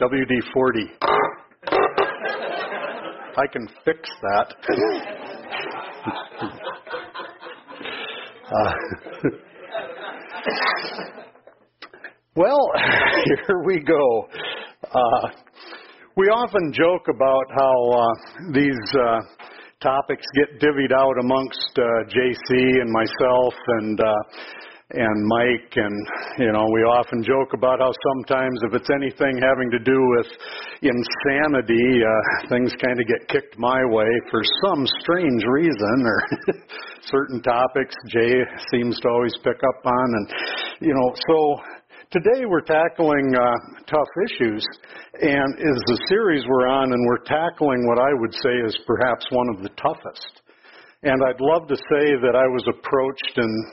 WD 40. I can fix that. uh, well, here we go. Uh, we often joke about how uh, these uh, topics get divvied out amongst uh, JC and myself and uh, and Mike, and you know, we often joke about how sometimes if it's anything having to do with insanity, uh, things kind of get kicked my way for some strange reason, or certain topics Jay seems to always pick up on, and you know, so. Today we're tackling uh, tough issues, and is the series we're on, and we're tackling what I would say is perhaps one of the toughest. And I'd love to say that I was approached and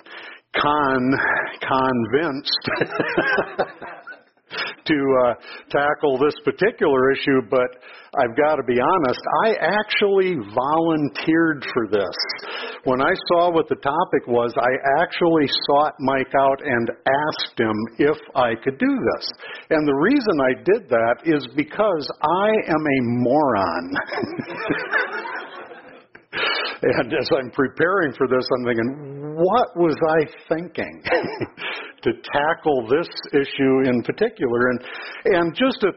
con convinced to uh, tackle this particular issue, but I've got to be honest, I actually volunteered for this. When I saw what the topic was, I actually sought Mike out and asked him if I could do this. And the reason I did that is because I am a moron. And as I'm preparing for this, I'm thinking, what was I thinking to tackle this issue in particular? And, and just a,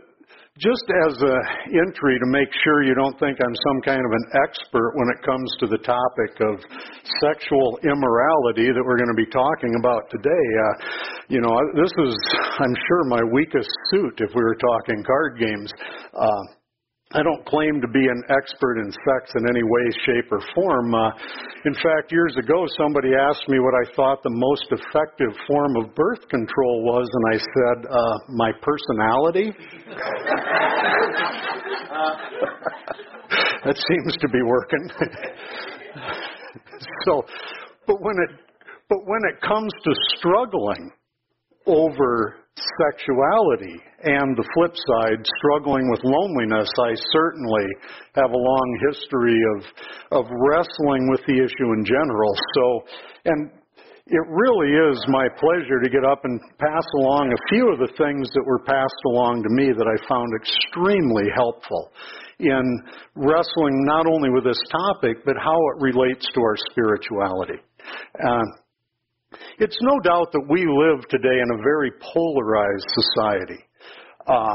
just as an entry to make sure you don't think I'm some kind of an expert when it comes to the topic of sexual immorality that we're going to be talking about today, uh, you know, this is, I'm sure, my weakest suit if we were talking card games. Uh, I don't claim to be an expert in sex in any way, shape, or form. Uh, in fact, years ago, somebody asked me what I thought the most effective form of birth control was, and I said, uh, my personality. that seems to be working. so, but when it, but when it comes to struggling over sexuality and the flip side, struggling with loneliness, I certainly have a long history of, of wrestling with the issue in general. So, and it really is my pleasure to get up and pass along a few of the things that were passed along to me that I found extremely helpful in wrestling not only with this topic, but how it relates to our spirituality. Uh, it's no doubt that we live today in a very polarized society. Uh,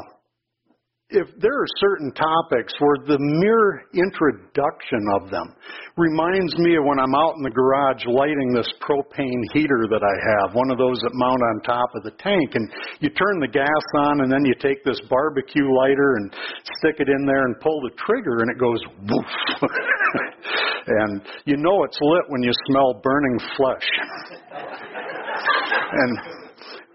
if there are certain topics where the mere introduction of them reminds me of when I'm out in the garage lighting this propane heater that I have, one of those that mount on top of the tank, and you turn the gas on and then you take this barbecue lighter and stick it in there and pull the trigger and it goes woof. and you know it's lit when you smell burning flesh. and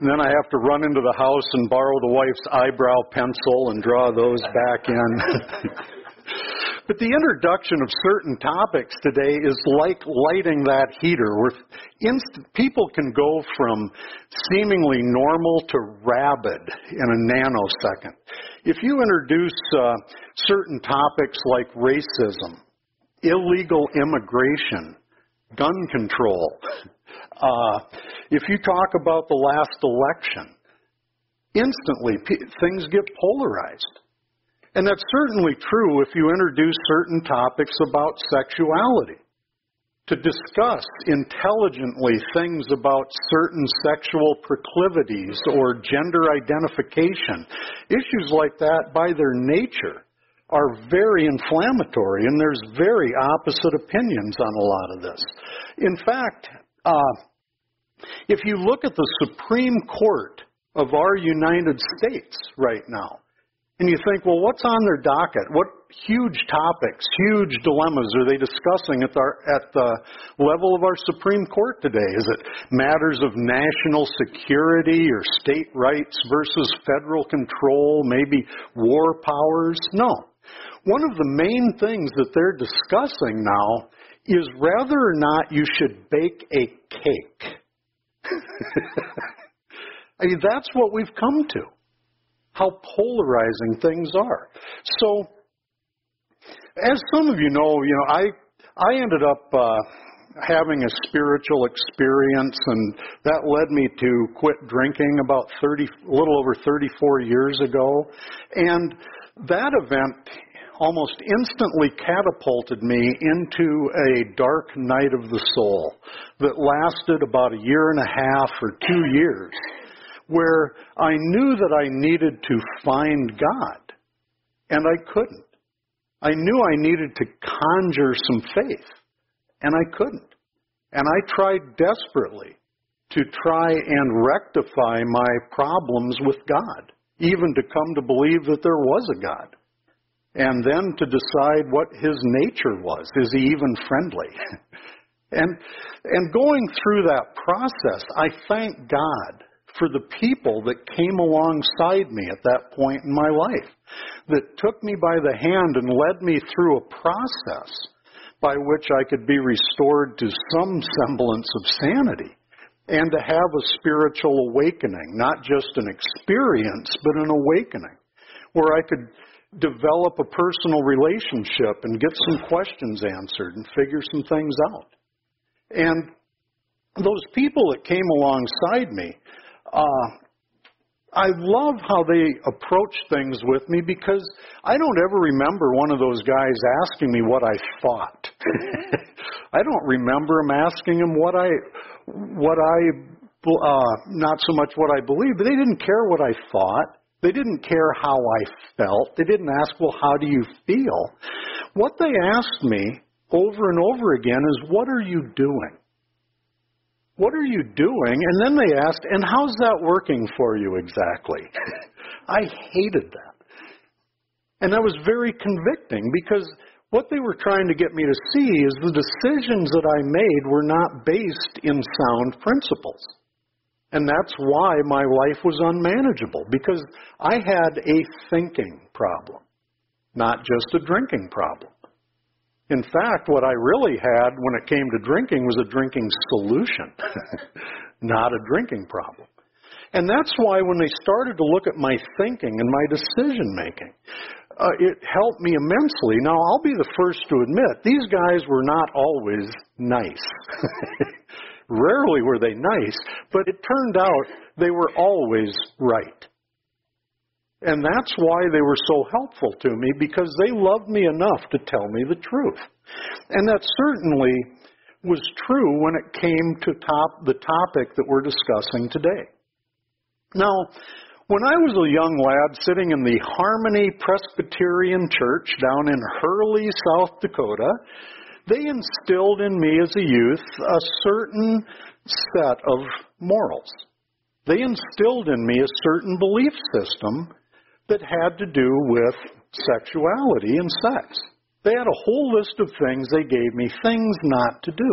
then I have to run into the house and borrow the wife's eyebrow pencil and draw those back in. but the introduction of certain topics today is like lighting that heater where inst- people can go from seemingly normal to rabid in a nanosecond. If you introduce uh, certain topics like racism, illegal immigration, gun control, uh, if you talk about the last election, instantly p- things get polarized. And that's certainly true if you introduce certain topics about sexuality. To discuss intelligently things about certain sexual proclivities or gender identification, issues like that by their nature are very inflammatory and there's very opposite opinions on a lot of this. In fact, uh, if you look at the Supreme Court of our United States right now, and you think, well, what's on their docket? What huge topics, huge dilemmas are they discussing at, the at the level of our Supreme Court today? Is it matters of national security or state rights versus federal control, maybe war powers? No. One of the main things that they're discussing now is whether or not you should bake a cake. I mean, that's what we've come to. How polarizing things are. So, as some of you know, you know, I I ended up uh, having a spiritual experience, and that led me to quit drinking about 30, a little over 34 years ago. And that event almost instantly catapulted me into a dark night of the soul that lasted about a year and a half or two years, where I knew that I needed to find God, and I couldn't. I knew I needed to conjure some faith, and I couldn't. And I tried desperately to try and rectify my problems with God, even to come to believe that there was a God. And then to decide what his nature was. Is he even friendly? and, and going through that process, I thank God for the people that came alongside me at that point in my life, that took me by the hand and led me through a process by which I could be restored to some semblance of sanity and to have a spiritual awakening, not just an experience, but an awakening, where I could develop a personal relationship and get some questions answered and figure some things out. And those people that came alongside me, uh, I love how they approach things with me because I don't ever remember one of those guys asking me what I thought. I don't remember him asking him what I, what I, uh, not so much what I believe, but they didn't care what I thought. They didn't care how I felt. They didn't ask, well, how do you feel? What they asked me over and over again is, what are you doing? What are you doing? And then they asked, and how's that working for you exactly? I hated that. And that was very convicting because what they were trying to get me to see is the decisions that I made were not based in sound principles. And that's why my life was unmanageable because I had a thinking problem, not just a drinking problem. In fact, what I really had when it came to drinking was a drinking solution, not a drinking problem. And that's why when they started to look at my thinking and my decision making, uh, it helped me immensely. Now, I'll be the first to admit, these guys were not always nice. Rarely were they nice, but it turned out they were always right. And that's why they were so helpful to me because they loved me enough to tell me the truth. And that certainly was true when it came to top, the topic that we're discussing today. Now, when I was a young lad sitting in the Harmony Presbyterian Church down in Hurley, South Dakota, they instilled in me as a youth a certain set of morals. They instilled in me a certain belief system that had to do with sexuality and sex. They had a whole list of things they gave me, things not to do.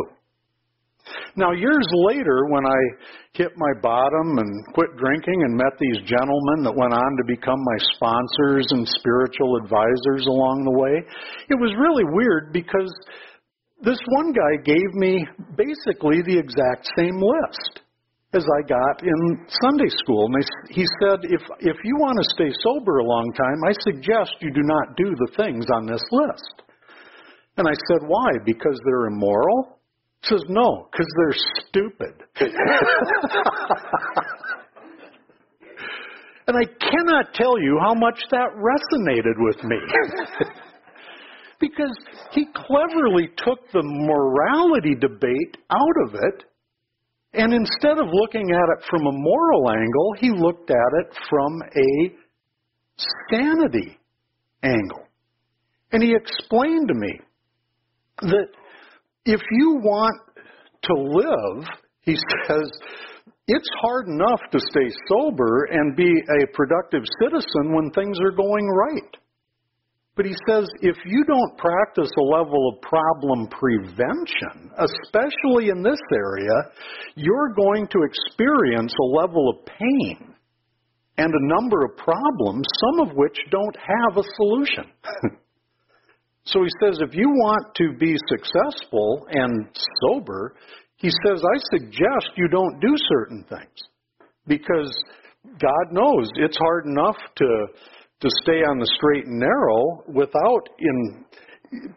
Now, years later, when I hit my bottom and quit drinking and met these gentlemen that went on to become my sponsors and spiritual advisors along the way, it was really weird because this one guy gave me basically the exact same list as I got in Sunday school. And he said, if, if you want to stay sober a long time, I suggest you do not do the things on this list. And I said, why? Because they're immoral? He says, no, because they're stupid. and I cannot tell you how much that resonated with me. because he cleverly took the morality debate out of it and instead of looking at it from a moral angle, he looked at it from a sanity angle. And he explained to me that if you want to live, he says, it's hard enough to stay sober and be a productive citizen when things are going right. But he says if you don't practice a level of problem prevention, especially in this area, you're going to experience a level of pain and a number of problems, some of which don't have a solution. so he says if you want to be successful and sober, he says, I suggest you don't do certain things because God knows it's hard enough to to stay on the straight and narrow without in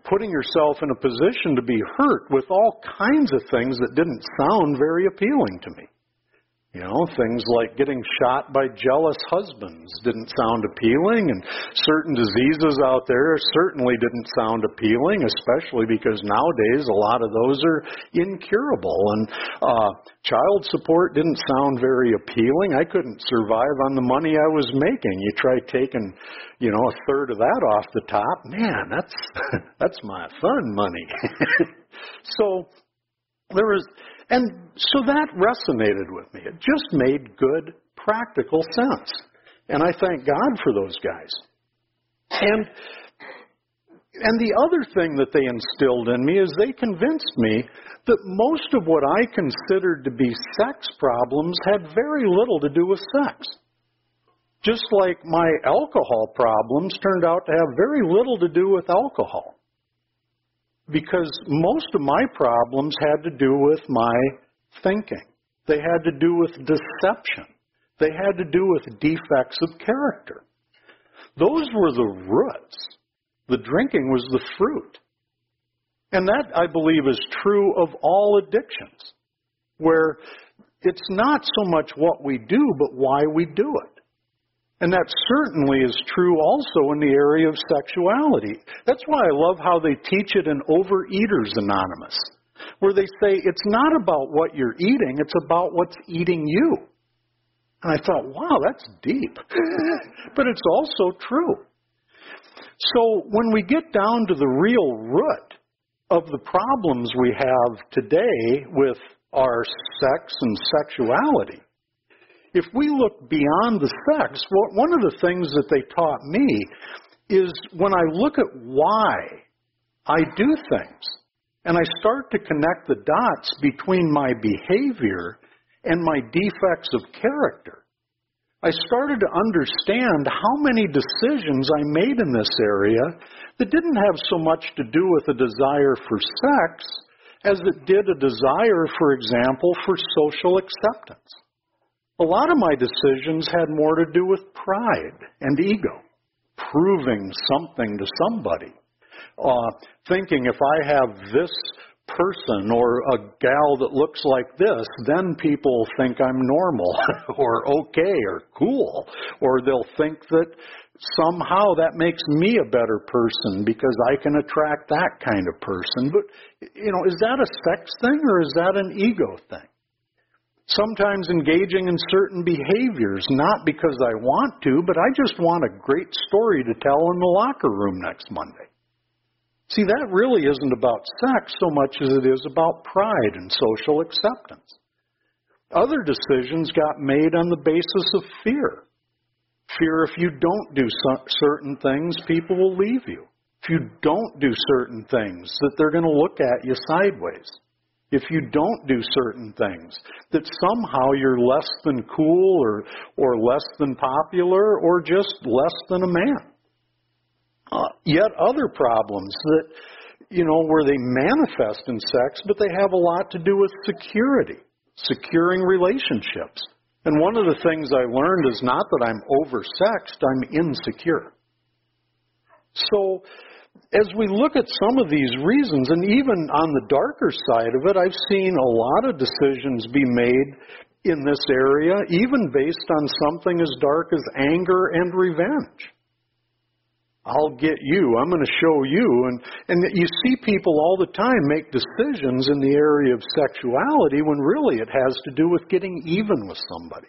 putting yourself in a position to be hurt with all kinds of things that didn't sound very appealing to me. You know, things like getting shot by jealous husbands didn't sound appealing, and certain diseases out there certainly didn't sound appealing, especially because nowadays a lot of those are incurable. And uh, child support didn't sound very appealing. I couldn't survive on the money I was making. You try taking, you know, a third of that off the top, man, that's that's my fun money. so there was and so that resonated with me. It just made good, practical sense. And I thank God for those guys. And and the other thing that they instilled in me is they convinced me that most of what I considered to be sex problems had very little to do with sex. Just like my alcohol problems turned out to have very little to do with alcohol because most of my problems had to do with my thinking. They had to do with deception. They had to do with defects of character. Those were the roots. The drinking was the fruit. And that, I believe, is true of all addictions, where it's not so much what we do, but why we do it. And that certainly is true also in the area of sexuality. That's why I love how they teach it in Overeaters Anonymous, where they say it's not about what you're eating, it's about what's eating you. And I thought, wow, that's deep. but it's also true. So when we get down to the real root of the problems we have today with our sex and sexuality, if we look beyond the sex, one of the things that they taught me is when I look at why I do things, and I start to connect the dots between my behavior and my defects of character, I started to understand how many decisions I made in this area that didn't have so much to do with a desire for sex as it did a desire, for example, for social acceptance. A lot of my decisions had more to do with pride and ego, proving something to somebody. Uh, thinking if I have this person or a gal that looks like this, then people think I'm normal or okay or cool, or they'll think that somehow that makes me a better person because I can attract that kind of person. But, you know, is that a sex thing or is that an ego thing? Sometimes engaging in certain behaviors, not because I want to, but I just want a great story to tell in the locker room next Monday. See, that really isn't about sex so much as it is about pride and social acceptance. Other decisions got made on the basis of fear. Fear if you don't do certain things, people will leave you. If you don't do certain things, that they're going to look at you sideways if you don't do certain things, that somehow you're less than cool or, or less than popular or just less than a man. Uh, yet other problems that, you know, where they manifest in sex, but they have a lot to do with security, securing relationships. And one of the things I learned is not that I'm oversexed, I'm insecure. So, as we look at some of these reasons, and even on the darker side of it, I've seen a lot of decisions be made in this area, even based on something as dark as anger and revenge. I'll get you. I'm going to show you. And, and you see people all the time make decisions in the area of sexuality when really it has to do with getting even with somebody.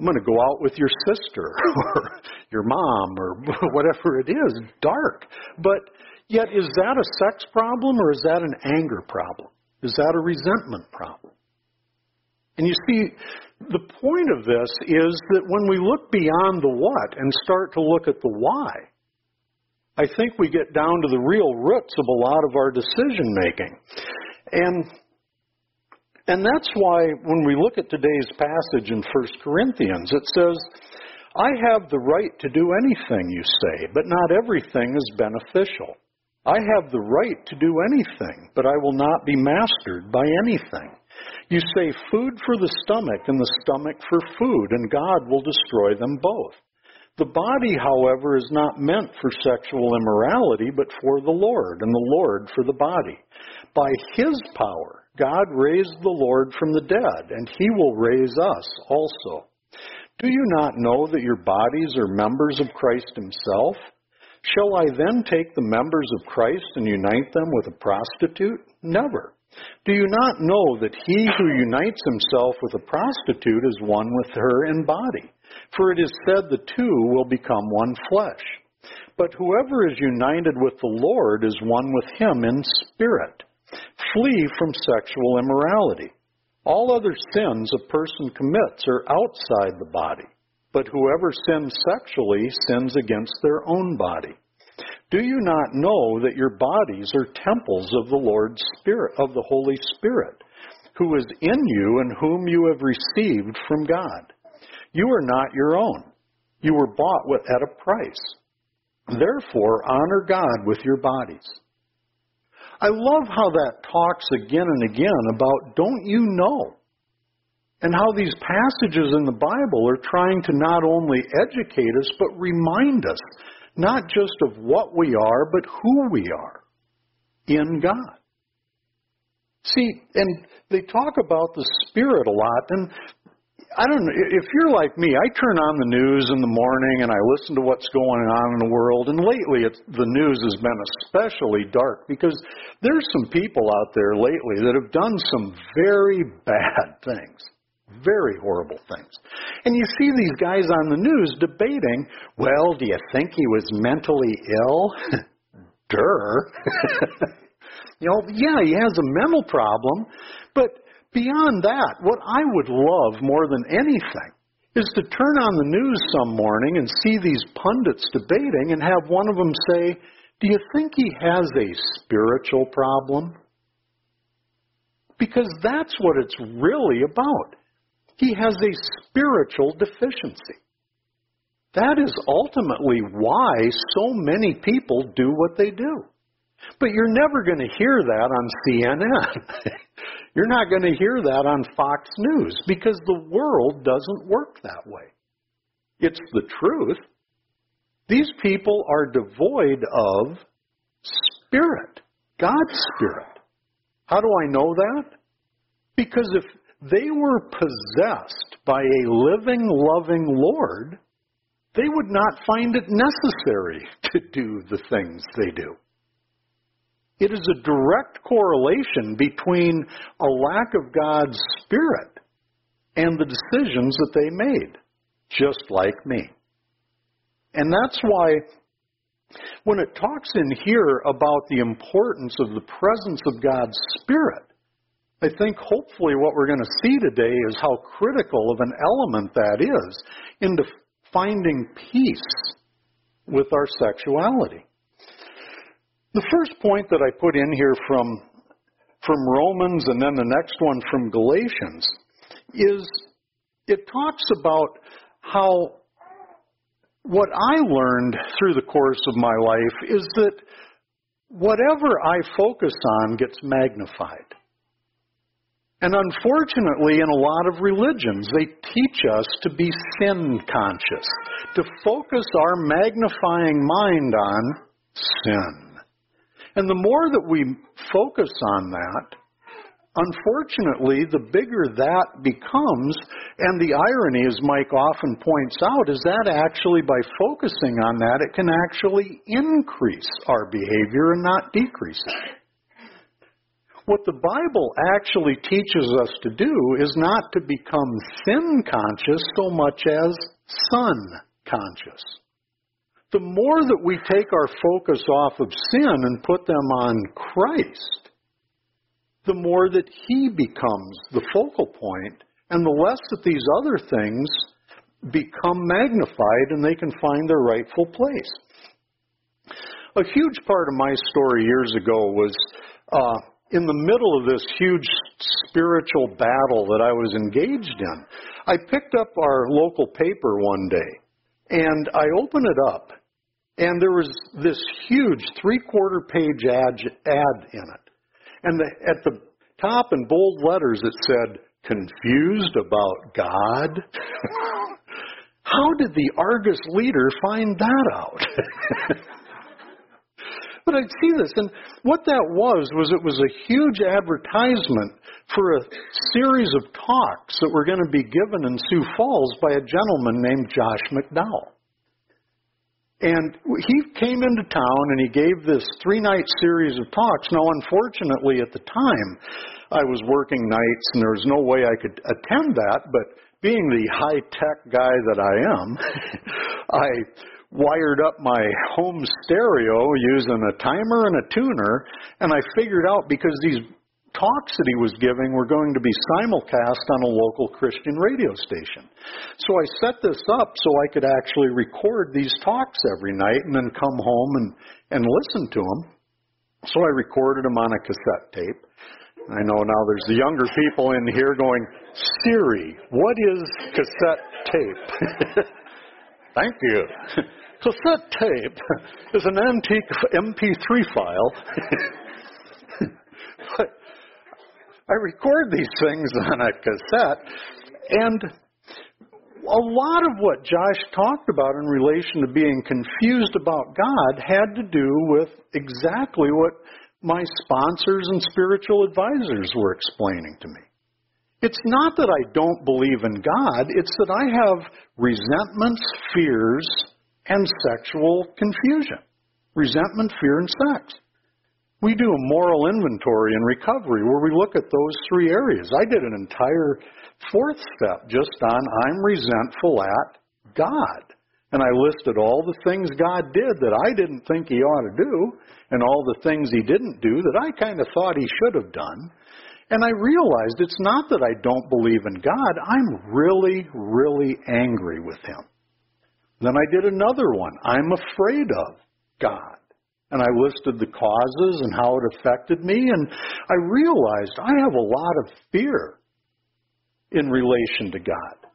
I'm going to go out with your sister or your mom or whatever it is. Dark. But Yet, is that a sex problem or is that an anger problem? Is that a resentment problem? And you see, the point of this is that when we look beyond the what and start to look at the why, I think we get down to the real roots of a lot of our decision making. And and that's why when we look at today's passage in 1 Corinthians, it says, I have the right to do anything you say, but not everything is beneficial. I have the right to do anything, but I will not be mastered by anything. You say food for the stomach and the stomach for food, and God will destroy them both. The body, however, is not meant for sexual immorality, but for the Lord, and the Lord for the body. By His power, God raised the Lord from the dead, and He will raise us also. Do you not know that your bodies are members of Christ Himself? Shall I then take the members of Christ and unite them with a prostitute? Never. Do you not know that he who unites himself with a prostitute is one with her in body? For it is said the two will become one flesh. But whoever is united with the Lord is one with him in spirit. Flee from sexual immorality. All other sins a person commits are outside the body, but whoever sins sexually sins against their own body. Do you not know that your bodies are temples of the Lord's Spirit, of the Holy Spirit, who is in you and whom you have received from God? You are not your own. You were bought with, at a price. Therefore, honor God with your bodies. I love how that talks again and again about don't you know? And how these passages in the Bible are trying to not only educate us, but remind us not just of what we are, but who we are in God. See, and they talk about the Spirit a lot, and I don't know, if you're like me, I turn on the news in the morning and I listen to what's going on in the world, and lately it's, the news has been especially dark because there's some people out there lately that have done some very bad things. Very horrible things. And you see these guys on the news debating, well, do you think he was mentally ill? Durr. you know, yeah, he has a mental problem, but beyond that, what I would love more than anything is to turn on the news some morning and see these pundits debating and have one of them say, Do you think he has a spiritual problem? Because that's what it's really about. He has a spiritual deficiency. That is ultimately why so many people do what they do. But you're never going to hear that on CNN. you're not going to hear that on Fox News because the world doesn't work that way. It's the truth. These people are devoid of spirit, God's spirit. How do I know that? Because if they were possessed by a living, loving Lord, they would not find it necessary to do the things they do. It is a direct correlation between a lack of God's Spirit and the decisions that they made, just like me. And that's why when it talks in here about the importance of the presence of God's Spirit, I think hopefully what we're going to see today is how critical of an element that is into finding peace with our sexuality. The first point that I put in here from, from Romans and then the next one from Galatians is it talks about how what I learned through the course of my life is that whatever I focus on gets magnified. And unfortunately, in a lot of religions, they teach us to be sin conscious, to focus our magnifying mind on sin. And the more that we focus on that, unfortunately, the bigger that becomes. And the irony, as Mike often points out, is that actually by focusing on that, it can actually increase our behavior and not decrease it. What the Bible actually teaches us to do is not to become sin conscious so much as son conscious. The more that we take our focus off of sin and put them on Christ, the more that He becomes the focal point, and the less that these other things become magnified and they can find their rightful place. A huge part of my story years ago was uh, in the middle of this huge spiritual battle that I was engaged in, I picked up our local paper one day and I opened it up and there was this huge three quarter page ad, ad in it. And the, at the top in bold letters it said, confused about God? How did the Argus leader find that out? but I'd see this, and what that was was it was a huge advertisement for a series of talks that were going to be given in Sioux Falls by a gentleman named Josh McDowell. And he came into town and he gave this three night series of talks. Now, unfortunately, at the time, I was working nights and there was no way I could attend that, but being the high tech guy that I am, I wired up my home stereo using a timer and a tuner, and I figured out because these talks that he was giving were going to be simulcast on a local Christian radio station. So I set this up so I could actually record these talks every night and then come home and, and listen to them. So I recorded them on a cassette tape. I know now there's the younger people in here going, Siri, what is cassette tape? Thank you. cassette tape is an antique MP3 file. but I record these things on a cassette, and a lot of what Josh talked about in relation to being confused about God had to do with exactly what my sponsors and spiritual advisors were explaining to me. It's not that I don't believe in God, it's that I have resentments, fears, and sexual confusion. Resentment, fear, and sex. We do a moral inventory and recovery where we look at those three areas. I did an entire fourth step just on I'm resentful at God. And I listed all the things God did that I didn't think He ought to do, and all the things He didn't do that I kind of thought He should have done. And I realized it's not that I don't believe in God, I'm really, really angry with Him. Then I did another one. I'm afraid of God. And I listed the causes and how it affected me, and I realized I have a lot of fear in relation to God.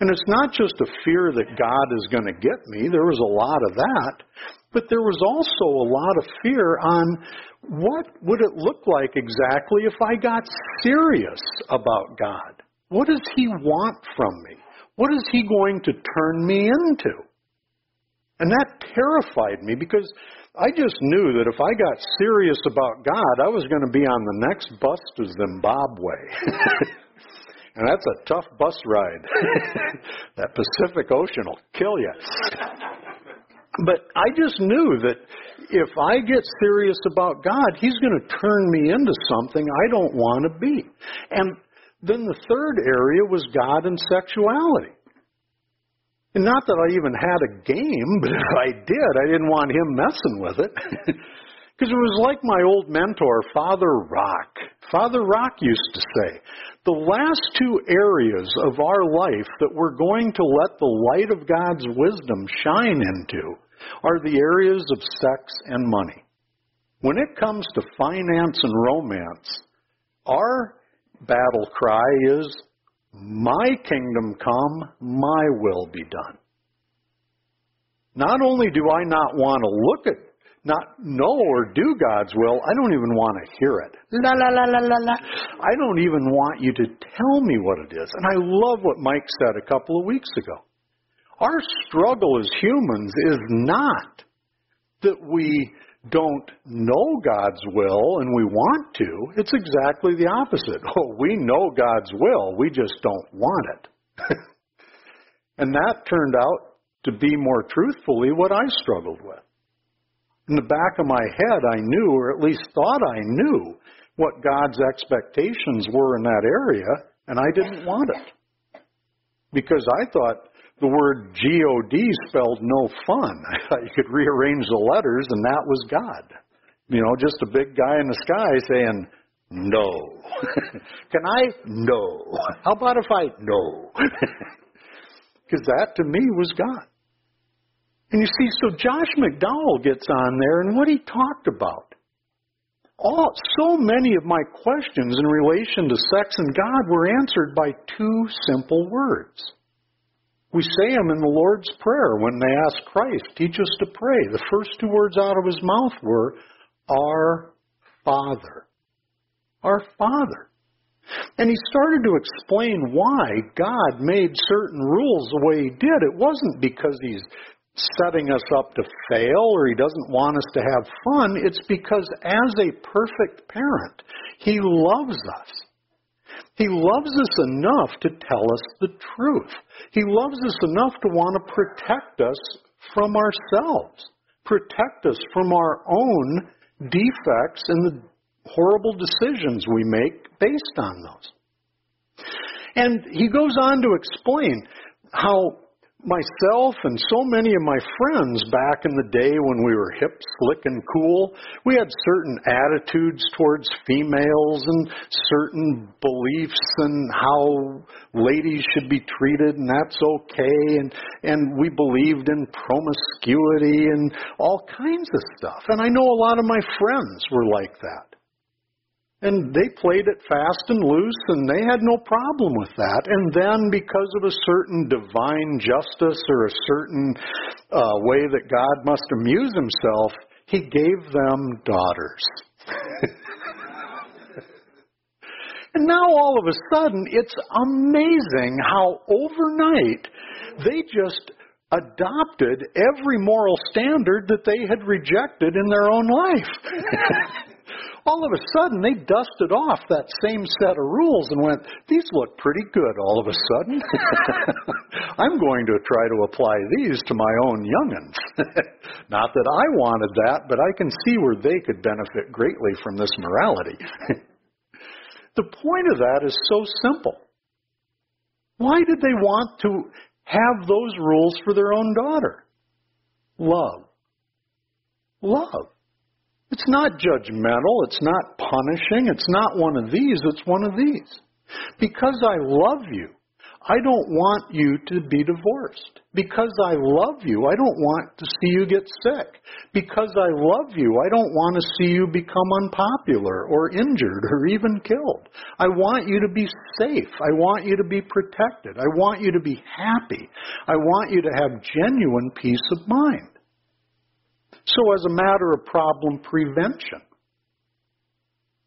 And it's not just a fear that God is going to get me, there was a lot of that, but there was also a lot of fear on what would it look like exactly if I got serious about God? What does He want from me? What is He going to turn me into? And that terrified me because I just knew that if I got serious about God, I was going to be on the next bus to Zimbabwe. and that's a tough bus ride. that Pacific Ocean will kill you. but I just knew that if I get serious about God, He's going to turn me into something I don't want to be. And then the third area was God and sexuality. And not that I even had a game, but if I did, I didn't want him messing with it. Because it was like my old mentor, Father Rock. Father Rock used to say, the last two areas of our life that we're going to let the light of God's wisdom shine into are the areas of sex and money. When it comes to finance and romance, our battle cry is my kingdom come, my will be done. Not only do I not want to look at, not know or do God's will, I don't even want to hear it. La la la la la la. I don't even want you to tell me what it is. And I love what Mike said a couple of weeks ago. Our struggle as humans is not that we don't know God's will and we want to, it's exactly the opposite. Oh, we know God's will, we just don't want it. and that turned out to be more truthfully what I struggled with. In the back of my head, I knew, or at least thought I knew, what God's expectations were in that area, and I didn't want it. Because I thought the word God spelled no fun. I thought you could rearrange the letters and that was God. You know, just a big guy in the sky saying, no. Can I? No. How about if I? No. Because that to me was God. And you see, so Josh McDowell gets on there and what he talked about. All, so many of my questions in relation to sex and God were answered by two simple words we say them in the Lord's Prayer when they ask Christ, teach us to pray. The first two words out of his mouth were, Our Father. Our Father. And he started to explain why God made certain rules the way he did. It wasn't because he's setting us up to fail or he doesn't want us to have fun. It's because as a perfect parent, he loves us. He loves us enough to tell us the truth. He loves us enough to want to protect us from ourselves, protect us from our own defects and the horrible decisions we make based on those. And he goes on to explain how myself and so many of my friends back in the day when we were hip, slick, and cool, we had certain attitudes towards females and certain beliefs and how ladies should be treated and that's okay and and we believed in promiscuity and all kinds of stuff. And I know a lot of my friends were like that. And they played it fast and loose, and they had no problem with that. And then, because of a certain divine justice or a certain uh, way that God must amuse himself, he gave them daughters. and now, all of a sudden, it's amazing how overnight they just adopted every moral standard that they had rejected in their own life. all of a sudden they dusted off that same set of rules and went, these look pretty good all of a sudden. I'm going to try to apply these to my own young'uns. Not that I wanted that, but I can see where they could benefit greatly from this morality. the point of that is so simple. Why did they want to have those rules for their own daughter? Love. Love. It's not judgmental. It's not punishing. It's not one of these. It's one of these. Because I love you, I don't want you to be divorced. Because I love you, I don't want to see you get sick. Because I love you, I don't want to see you become unpopular or injured or even killed. I want you to be safe. I want you to be protected. I want you to be happy. I want you to have genuine peace of mind. So, as a matter of problem prevention,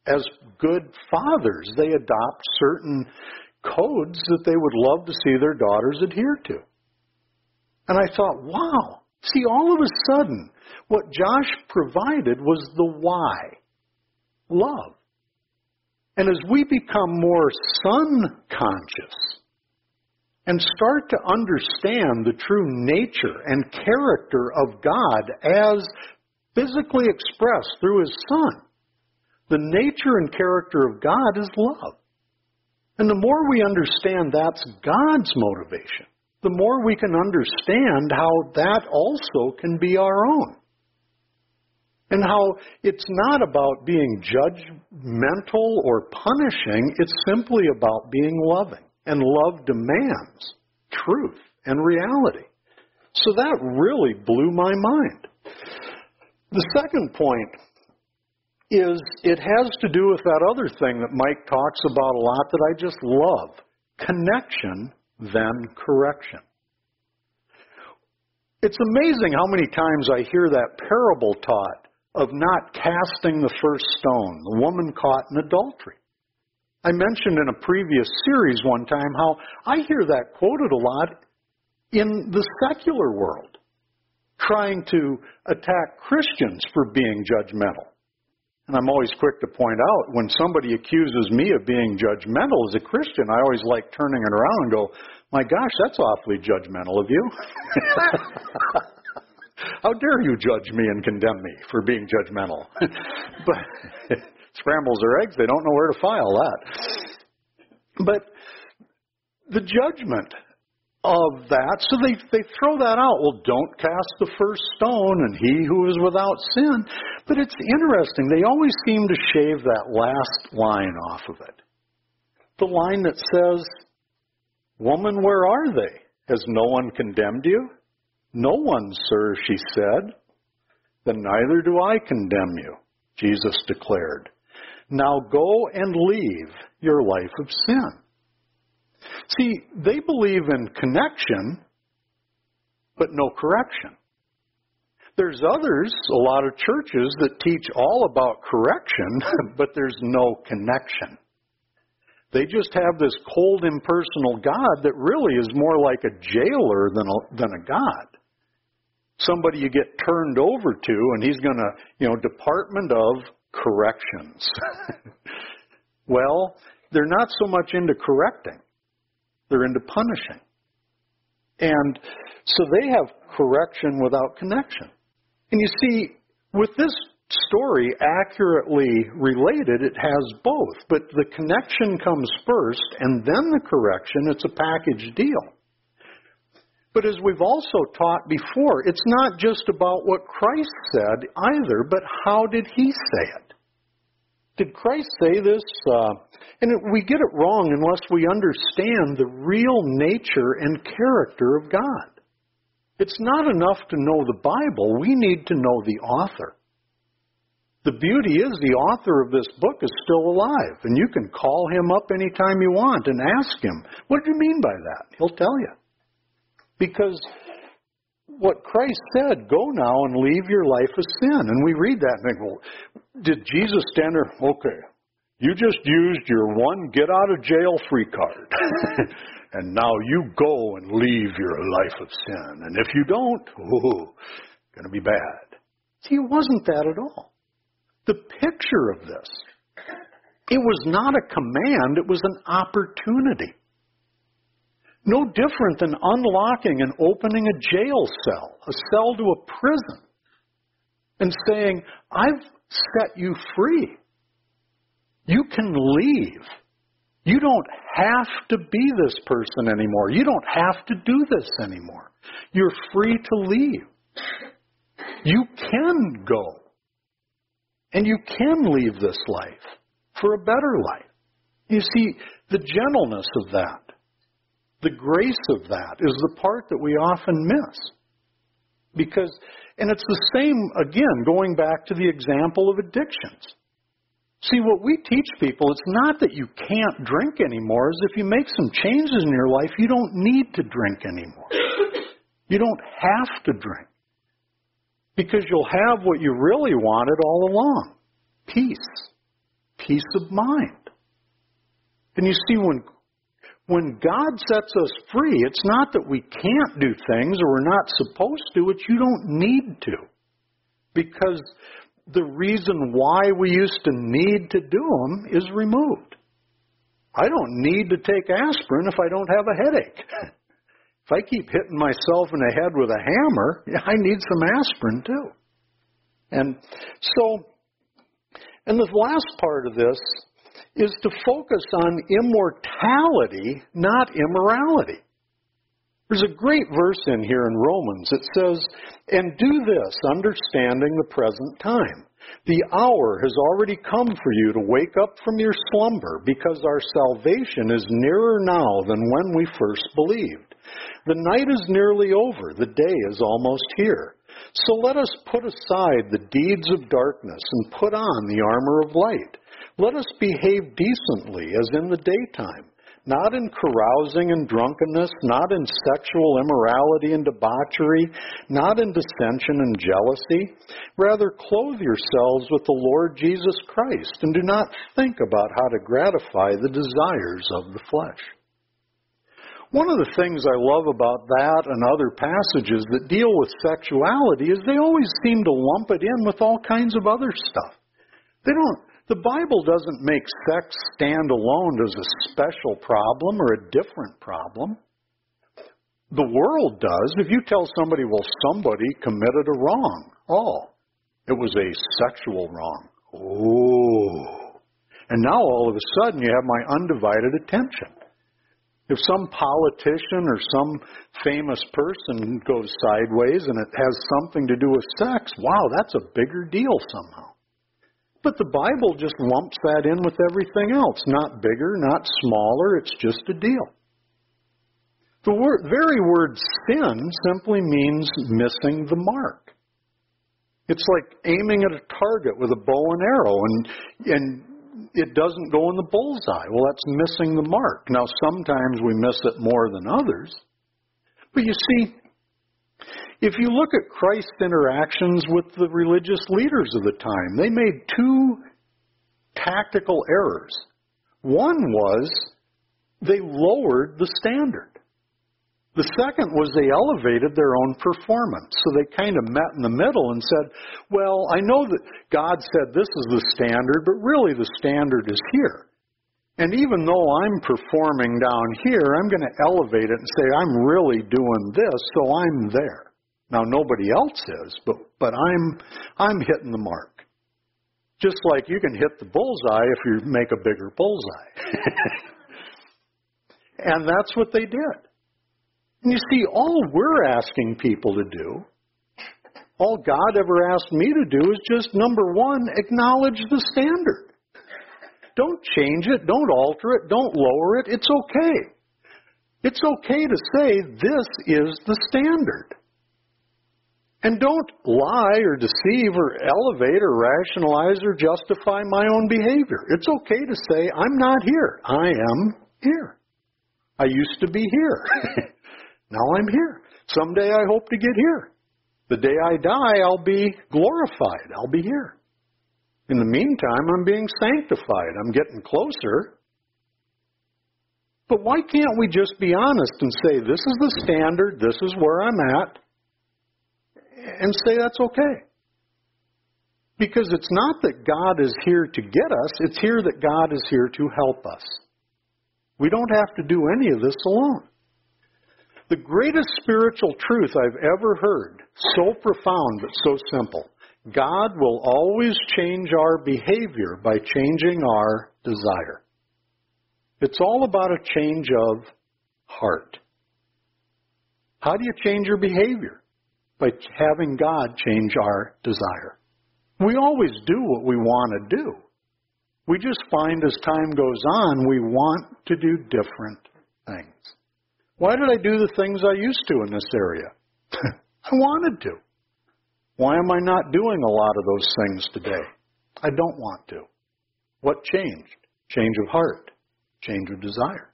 as good fathers, they adopt certain codes that they would love to see their daughters adhere to. And I thought, wow, see, all of a sudden, what Josh provided was the why love. And as we become more son conscious, and start to understand the true nature and character of God as physically expressed through His Son. The nature and character of God is love. And the more we understand that's God's motivation, the more we can understand how that also can be our own. And how it's not about being judgmental or punishing, it's simply about being loving. And love demands truth and reality. So that really blew my mind. The second point is it has to do with that other thing that Mike talks about a lot that I just love connection, then correction. It's amazing how many times I hear that parable taught of not casting the first stone, the woman caught in adultery. I mentioned in a previous series one time how I hear that quoted a lot in the secular world, trying to attack Christians for being judgmental. And I'm always quick to point out when somebody accuses me of being judgmental as a Christian, I always like turning it around and go, my gosh, that's awfully judgmental of you. How dare you judge me and condemn me for being judgmental? but scrambles their eggs, they don't know where to file that. But the judgment of that, so they, they throw that out. Well, don't cast the first stone, and he who is without sin. But it's interesting, they always seem to shave that last line off of it. The line that says, Woman, where are they? Has no one condemned you? No one, sir, she said. Then neither do I condemn you, Jesus declared. Now go and leave your life of sin. See, they believe in connection, but no correction. There's others, a lot of churches, that teach all about correction, but there's no connection. They just have this cold, impersonal God that really is more like a jailer than a, than a God. Somebody you get turned over to, and he's going to, you know, Department of Corrections. well, they're not so much into correcting, they're into punishing. And so they have correction without connection. And you see, with this story accurately related, it has both. But the connection comes first and then the correction. It's a package deal. But as we've also taught before, it's not just about what Christ said either, but how did he say it? Did Christ say this? Uh, and we get it wrong unless we understand the real nature and character of God. It's not enough to know the Bible, we need to know the author. The beauty is the author of this book is still alive, and you can call him up anytime you want and ask him, What do you mean by that? He'll tell you. Because what Christ said, go now and leave your life of sin. And we read that and think, well, did Jesus stand there? Okay, you just used your one get out of jail free card. and now you go and leave your life of sin. And if you don't, oh, going to be bad. See, it wasn't that at all. The picture of this, it was not a command, it was an opportunity. No different than unlocking and opening a jail cell, a cell to a prison, and saying, I've set you free. You can leave. You don't have to be this person anymore. You don't have to do this anymore. You're free to leave. You can go. And you can leave this life for a better life. You see, the gentleness of that, the grace of that is the part that we often miss. Because, and it's the same, again, going back to the example of addictions. See, what we teach people, it's not that you can't drink anymore, is if you make some changes in your life, you don't need to drink anymore. You don't have to drink. Because you'll have what you really wanted all along peace, peace of mind. And you see, when when God sets us free, it's not that we can't do things or we're not supposed to, it's you don't need to. Because the reason why we used to need to do them is removed. I don't need to take aspirin if I don't have a headache. if I keep hitting myself in the head with a hammer, I need some aspirin too. And so, and the last part of this is to focus on immortality, not immorality. There's a great verse in here in Romans. It says, And do this, understanding the present time. The hour has already come for you to wake up from your slumber, because our salvation is nearer now than when we first believed. The night is nearly over, the day is almost here. So let us put aside the deeds of darkness and put on the armor of light. Let us behave decently as in the daytime, not in carousing and drunkenness, not in sexual immorality and debauchery, not in dissension and jealousy. Rather, clothe yourselves with the Lord Jesus Christ, and do not think about how to gratify the desires of the flesh. One of the things I love about that and other passages that deal with sexuality is they always seem to lump it in with all kinds of other stuff. They don't the Bible doesn't make sex stand alone as a special problem or a different problem. The world does. If you tell somebody, well, somebody committed a wrong, oh, it was a sexual wrong. Oh. And now all of a sudden you have my undivided attention. If some politician or some famous person goes sideways and it has something to do with sex, wow, that's a bigger deal somehow. But the Bible just lumps that in with everything else. Not bigger, not smaller, it's just a deal. The word, very word sin simply means missing the mark. It's like aiming at a target with a bow and arrow and, and it doesn't go in the bullseye. Well, that's missing the mark. Now, sometimes we miss it more than others. But you see, if you look at Christ's interactions with the religious leaders of the time, they made two tactical errors. One was they lowered the standard. The second was they elevated their own performance. So they kind of met in the middle and said, well, I know that God said this is the standard, but really the standard is here. And even though I'm performing down here, I'm going to elevate it and say, I'm really doing this, so I'm there. Now nobody else is, but, but I'm, I'm hitting the mark. Just like you can hit the bullseye if you make a bigger bullseye. and that's what they did. And you see, all we're asking people to do, all God ever asked me to do is just number one, acknowledge the standard. Don't change it, don't alter it, don't lower it. It's okay. It's okay to say this is the standard. And don't lie or deceive or elevate or rationalize or justify my own behavior. It's okay to say, I'm not here. I am here. I used to be here. Now I'm here. Someday I hope to get here. The day I die, I'll be glorified. I'll be here. In the meantime, I'm being sanctified. I'm getting closer. But why can't we just be honest and say, this is the standard, this is where I'm at, and say that's okay? Because it's not that God is here to get us, it's here that God is here to help us. We don't have to do any of this alone. The greatest spiritual truth I've ever heard, so profound but so simple. God will always change our behavior by changing our desire. It's all about a change of heart. How do you change your behavior? By having God change our desire. We always do what we want to do. We just find as time goes on, we want to do different things. Why did I do the things I used to in this area? I wanted to. Why am I not doing a lot of those things today? I don't want to. What changed? Change of heart, change of desire.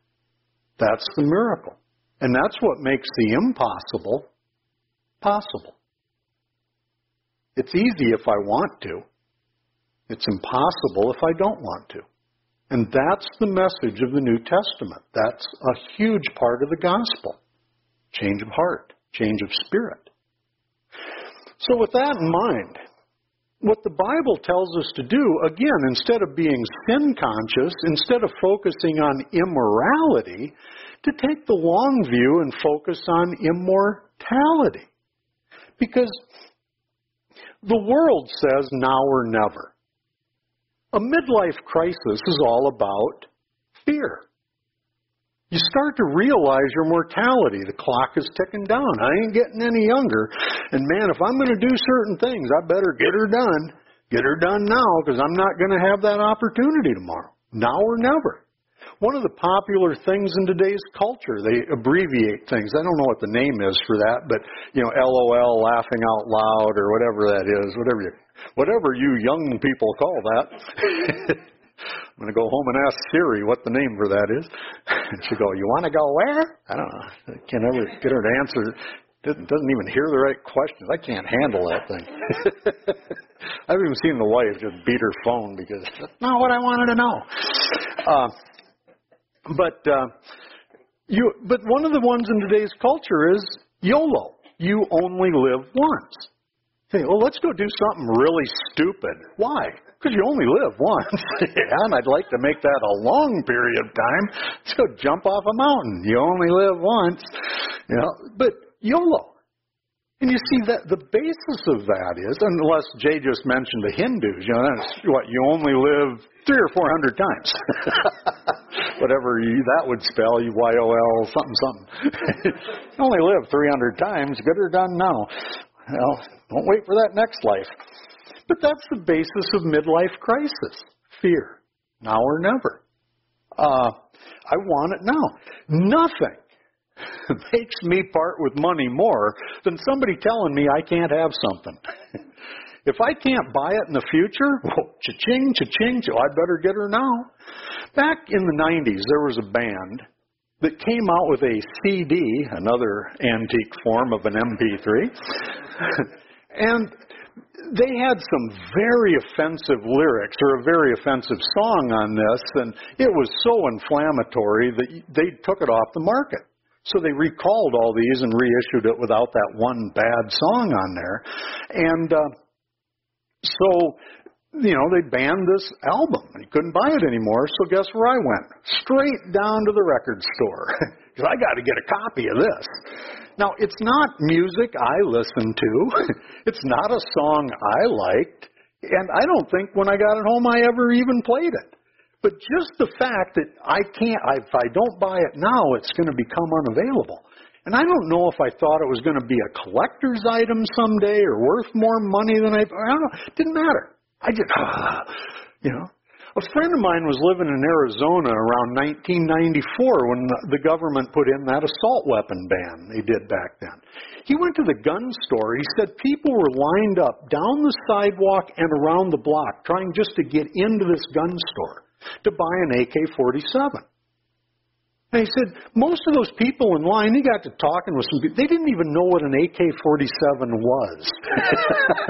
That's the miracle. And that's what makes the impossible possible. It's easy if I want to. It's impossible if I don't want to. And that's the message of the New Testament. That's a huge part of the gospel. Change of heart, change of spirit. So, with that in mind, what the Bible tells us to do, again, instead of being sin conscious, instead of focusing on immorality, to take the long view and focus on immortality. Because the world says now or never. A midlife crisis is all about fear. You start to realize your mortality. The clock is ticking down. I ain't getting any younger. And man, if I'm going to do certain things, I better get her done. Get her done now because I'm not going to have that opportunity tomorrow. Now or never. One of the popular things in today's culture, they abbreviate things. I don't know what the name is for that, but you know, LOL, laughing out loud, or whatever that is, whatever you whatever you young people call that. I'm going to go home and ask Siri what the name for that is. And she'll go, You want to go where? I don't know. I can't ever get her to answer. Doesn't, doesn't even hear the right questions. I can't handle that thing. I've even seen the wife just beat her phone because that's not what I wanted to know. Uh, but uh, you, but one of the ones in today's culture is YOLO. You only live once. Hey, well, let's go do something really stupid. Why? Because you only live once. yeah, and I'd like to make that a long period of time. Let's go jump off a mountain. You only live once. You know, but YOLO. And you see that the basis of that is, unless Jay just mentioned the Hindus, you know, that's what you only live three or four hundred times. Whatever you, that would spell, you Y O L something something. you only live three hundred times. Good or done now. Well, don't wait for that next life. But that's the basis of midlife crisis fear. Now or never. Uh, I want it now. Nothing makes me part with money more than somebody telling me I can't have something. if I can't buy it in the future, well, cha-ching, cha-ching, so I better get her now. Back in the 90s, there was a band that came out with a CD, another antique form of an MP3. and they had some very offensive lyrics or a very offensive song on this, and it was so inflammatory that they took it off the market. So they recalled all these and reissued it without that one bad song on there. And uh, so, you know, they banned this album. And you couldn't buy it anymore. So guess where I went? Straight down to the record store because I got to get a copy of this. Now, it's not music I listen to. it's not a song I liked. And I don't think when I got it home I ever even played it. But just the fact that I can't, if I don't buy it now, it's going to become unavailable. And I don't know if I thought it was going to be a collector's item someday or worth more money than I, I don't know. It didn't matter. I just, you know. A friend of mine was living in Arizona around 1994 when the government put in that assault weapon ban they did back then. He went to the gun store. He said people were lined up down the sidewalk and around the block trying just to get into this gun store to buy an AK 47. And he said, most of those people in line, he got to talking with some people, they didn't even know what an AK 47 was.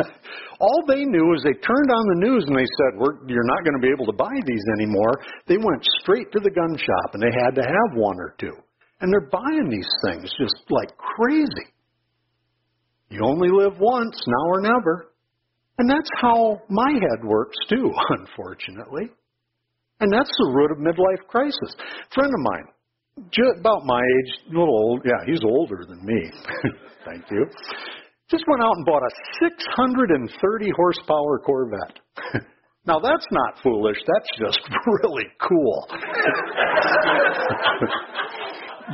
All they knew is they turned on the news and they said, We're, You're not going to be able to buy these anymore. They went straight to the gun shop and they had to have one or two. And they're buying these things just like crazy. You only live once, now or never. And that's how my head works too, unfortunately. And that's the root of midlife crisis. A friend of mine, just about my age, a little old, yeah, he's older than me. Thank you. Just went out and bought a 630 horsepower Corvette. now that's not foolish, that's just really cool.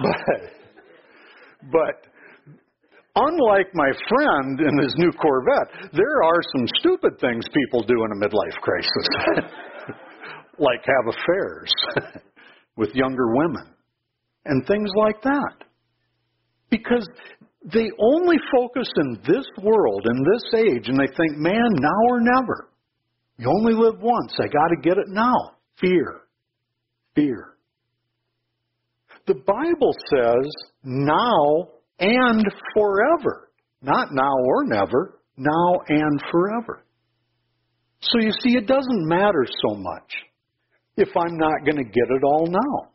but but unlike my friend in his new Corvette, there are some stupid things people do in a midlife crisis like have affairs with younger women and things like that. Because they only focus in this world, in this age, and they think, man, now or never. You only live once. I got to get it now. Fear. Fear. The Bible says now and forever. Not now or never, now and forever. So you see, it doesn't matter so much if I'm not going to get it all now.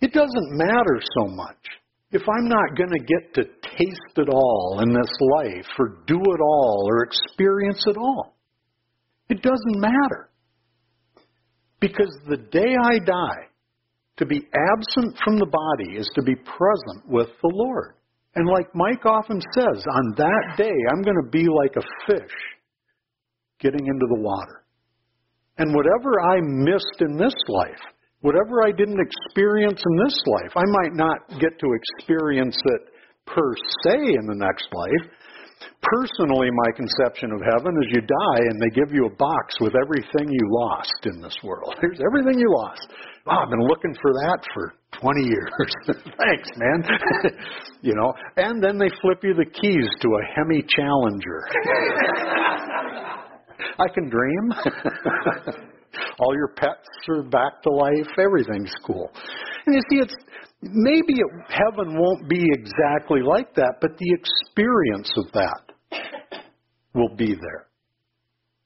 It doesn't matter so much if I'm not going to get to taste it all in this life or do it all or experience it all. It doesn't matter. Because the day I die, to be absent from the body is to be present with the Lord. And like Mike often says, on that day, I'm going to be like a fish getting into the water. And whatever I missed in this life, whatever I didn't experience in this life, I might not get to experience it per se in the next life. Personally, my conception of heaven is you die and they give you a box with everything you lost in this world. Here's everything you lost. Oh, I've been looking for that for 20 years. Thanks, man. you know, and then they flip you the keys to a Hemi Challenger. I can dream. All your pets are back to life. Everything's cool. And you see, it's maybe it, heaven won't be exactly like that, but the experience of that will be there.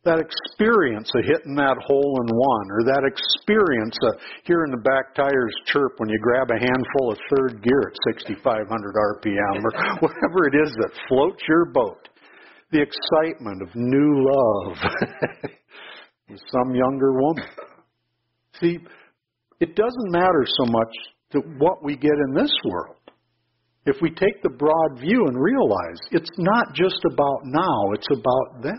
That experience of hitting that hole in one, or that experience of hearing the back tires chirp when you grab a handful of third gear at 6,500 RPM, or whatever it is that floats your boat the excitement of new love some younger woman. See, it doesn't matter so much that what we get in this world. If we take the broad view and realize it's not just about now, it's about then.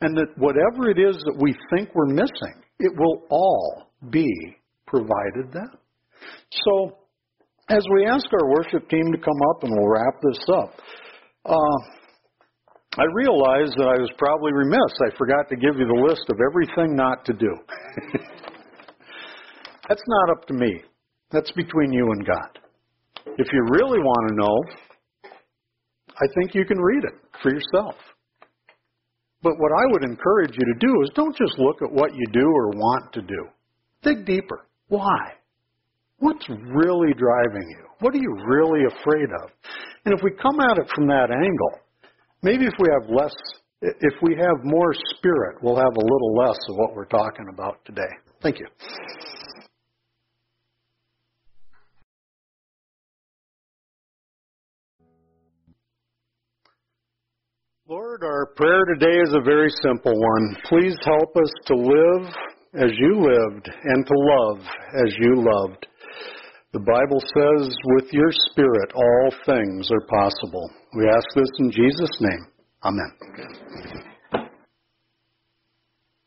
And that whatever it is that we think we're missing, it will all be provided then. So, as we ask our worship team to come up and we'll wrap this up, uh, I realized that I was probably remiss. I forgot to give you the list of everything not to do. That's not up to me. That's between you and God. If you really want to know, I think you can read it for yourself. But what I would encourage you to do is don't just look at what you do or want to do. Dig deeper. Why? What's really driving you? What are you really afraid of? And if we come at it from that angle, Maybe if we have less, if we have more spirit, we'll have a little less of what we're talking about today. Thank you. Lord, our prayer today is a very simple one. Please help us to live as you lived and to love as you loved. The Bible says, with your Spirit, all things are possible. We ask this in Jesus' name. Amen.